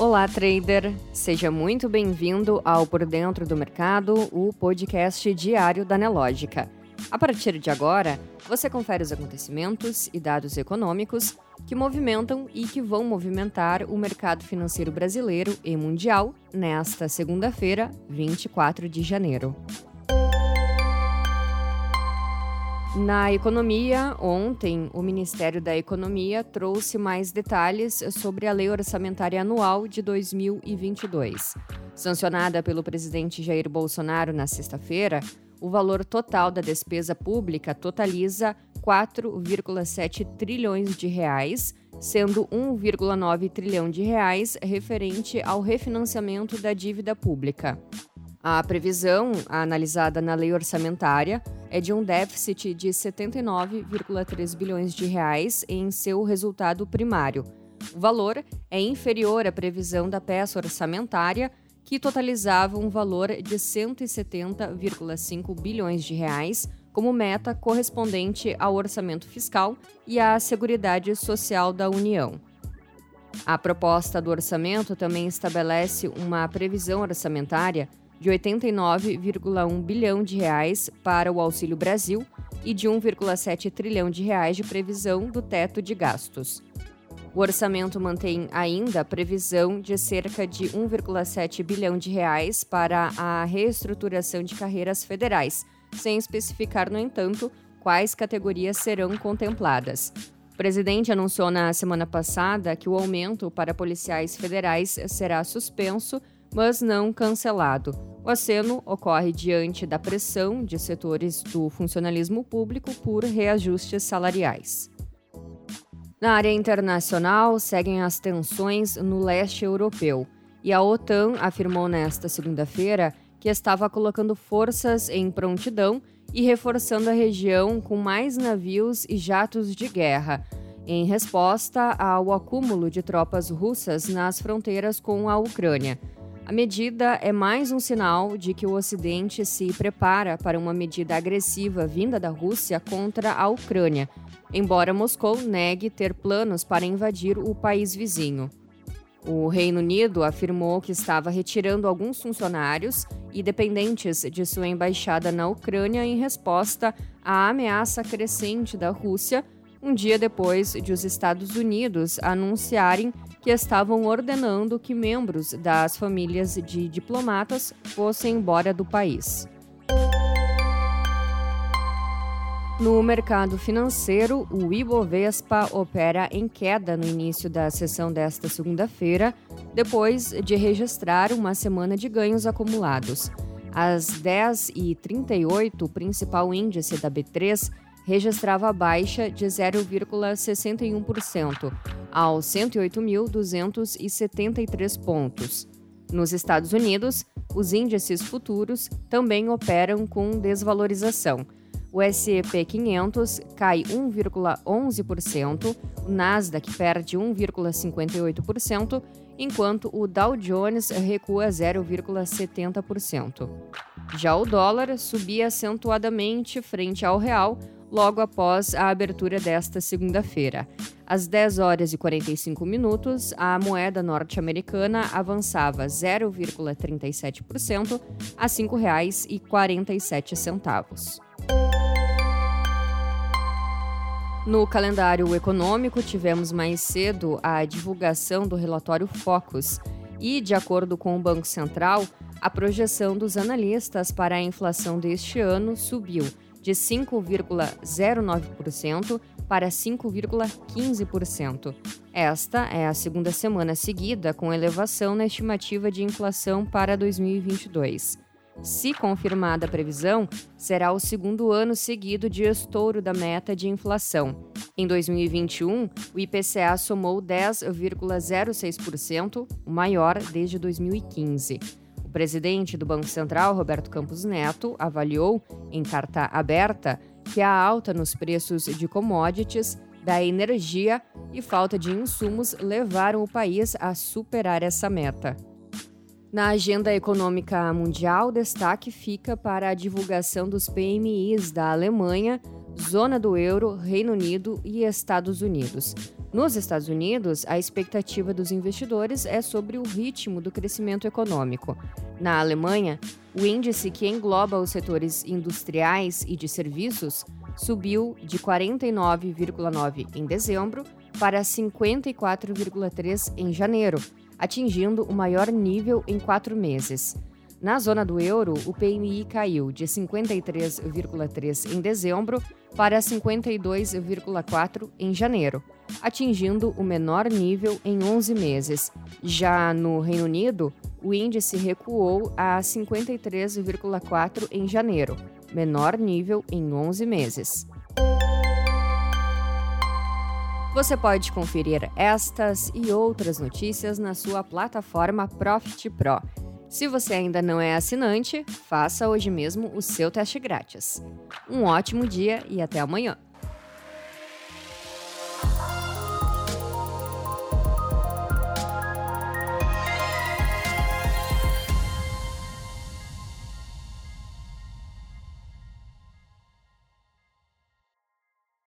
Olá, trader! Seja muito bem-vindo ao Por Dentro do Mercado, o podcast diário da Nelógica. A partir de agora, você confere os acontecimentos e dados econômicos que movimentam e que vão movimentar o mercado financeiro brasileiro e mundial nesta segunda-feira, 24 de janeiro. Na economia, ontem, o Ministério da Economia trouxe mais detalhes sobre a Lei Orçamentária Anual de 2022. Sancionada pelo presidente Jair Bolsonaro na sexta-feira, o valor total da despesa pública totaliza 4,7 trilhões de reais, sendo 1,9 trilhão de reais referente ao refinanciamento da dívida pública. A previsão, analisada na lei orçamentária, é de um déficit de 79,3 bilhões de reais em seu resultado primário. O valor é inferior à previsão da peça orçamentária, que totalizava um valor de 170,5 bilhões de reais como meta correspondente ao orçamento fiscal e à Seguridade Social da União. A proposta do orçamento também estabelece uma previsão orçamentária de 89,1 bilhão de reais para o Auxílio Brasil e de 1,7 trilhão de reais de previsão do teto de gastos. O orçamento mantém ainda a previsão de cerca de 1,7 bilhão de reais para a reestruturação de carreiras federais, sem especificar, no entanto, quais categorias serão contempladas. O presidente anunciou na semana passada que o aumento para policiais federais será suspenso, mas não cancelado. O aceno ocorre diante da pressão de setores do funcionalismo público por reajustes salariais. Na área internacional, seguem as tensões no leste europeu, e a OTAN afirmou nesta segunda-feira que estava colocando forças em prontidão e reforçando a região com mais navios e jatos de guerra, em resposta ao acúmulo de tropas russas nas fronteiras com a Ucrânia. A medida é mais um sinal de que o Ocidente se prepara para uma medida agressiva vinda da Rússia contra a Ucrânia, embora Moscou negue ter planos para invadir o país vizinho. O Reino Unido afirmou que estava retirando alguns funcionários e dependentes de sua embaixada na Ucrânia em resposta à ameaça crescente da Rússia, um dia depois de os Estados Unidos anunciarem que estavam ordenando que membros das famílias de diplomatas fossem embora do país. No mercado financeiro, o Ibovespa opera em queda no início da sessão desta segunda-feira, depois de registrar uma semana de ganhos acumulados. Às 10h38, o principal índice da B3 registrava baixa de 0,61%, aos 108.273 pontos. Nos Estados Unidos, os índices futuros também operam com desvalorização. O S&P 500 cai 1,11%, o Nasdaq perde 1,58%, enquanto o Dow Jones recua 0,70%. Já o dólar subia acentuadamente frente ao real, logo após a abertura desta segunda-feira. Às 10 horas e 45 minutos, a moeda norte-americana avançava 0,37% a R$ 5,47. No calendário econômico, tivemos mais cedo a divulgação do relatório Focus e, de acordo com o Banco Central, a projeção dos analistas para a inflação deste ano subiu de 5,09% para 5,15%. Esta é a segunda semana seguida com elevação na estimativa de inflação para 2022. Se confirmada a previsão, será o segundo ano seguido de estouro da meta de inflação. Em 2021, o IPCA somou 10,06%, o maior desde 2015. O presidente do Banco Central, Roberto Campos Neto, avaliou, em carta aberta, que a alta nos preços de commodities, da energia e falta de insumos levaram o país a superar essa meta. Na agenda econômica mundial, destaque fica para a divulgação dos PMIs da Alemanha, zona do euro, Reino Unido e Estados Unidos. Nos Estados Unidos, a expectativa dos investidores é sobre o ritmo do crescimento econômico. Na Alemanha, o índice que engloba os setores industriais e de serviços subiu de 49,9 em dezembro para 54,3 em janeiro, atingindo o maior nível em quatro meses. Na zona do euro, o PMI caiu de 53,3 em dezembro para 52,4 em janeiro, atingindo o menor nível em 11 meses. Já no Reino Unido, o índice recuou a 53,4 em janeiro, menor nível em 11 meses. Você pode conferir estas e outras notícias na sua plataforma Profit Pro. Se você ainda não é assinante, faça hoje mesmo o seu teste grátis. Um ótimo dia e até amanhã!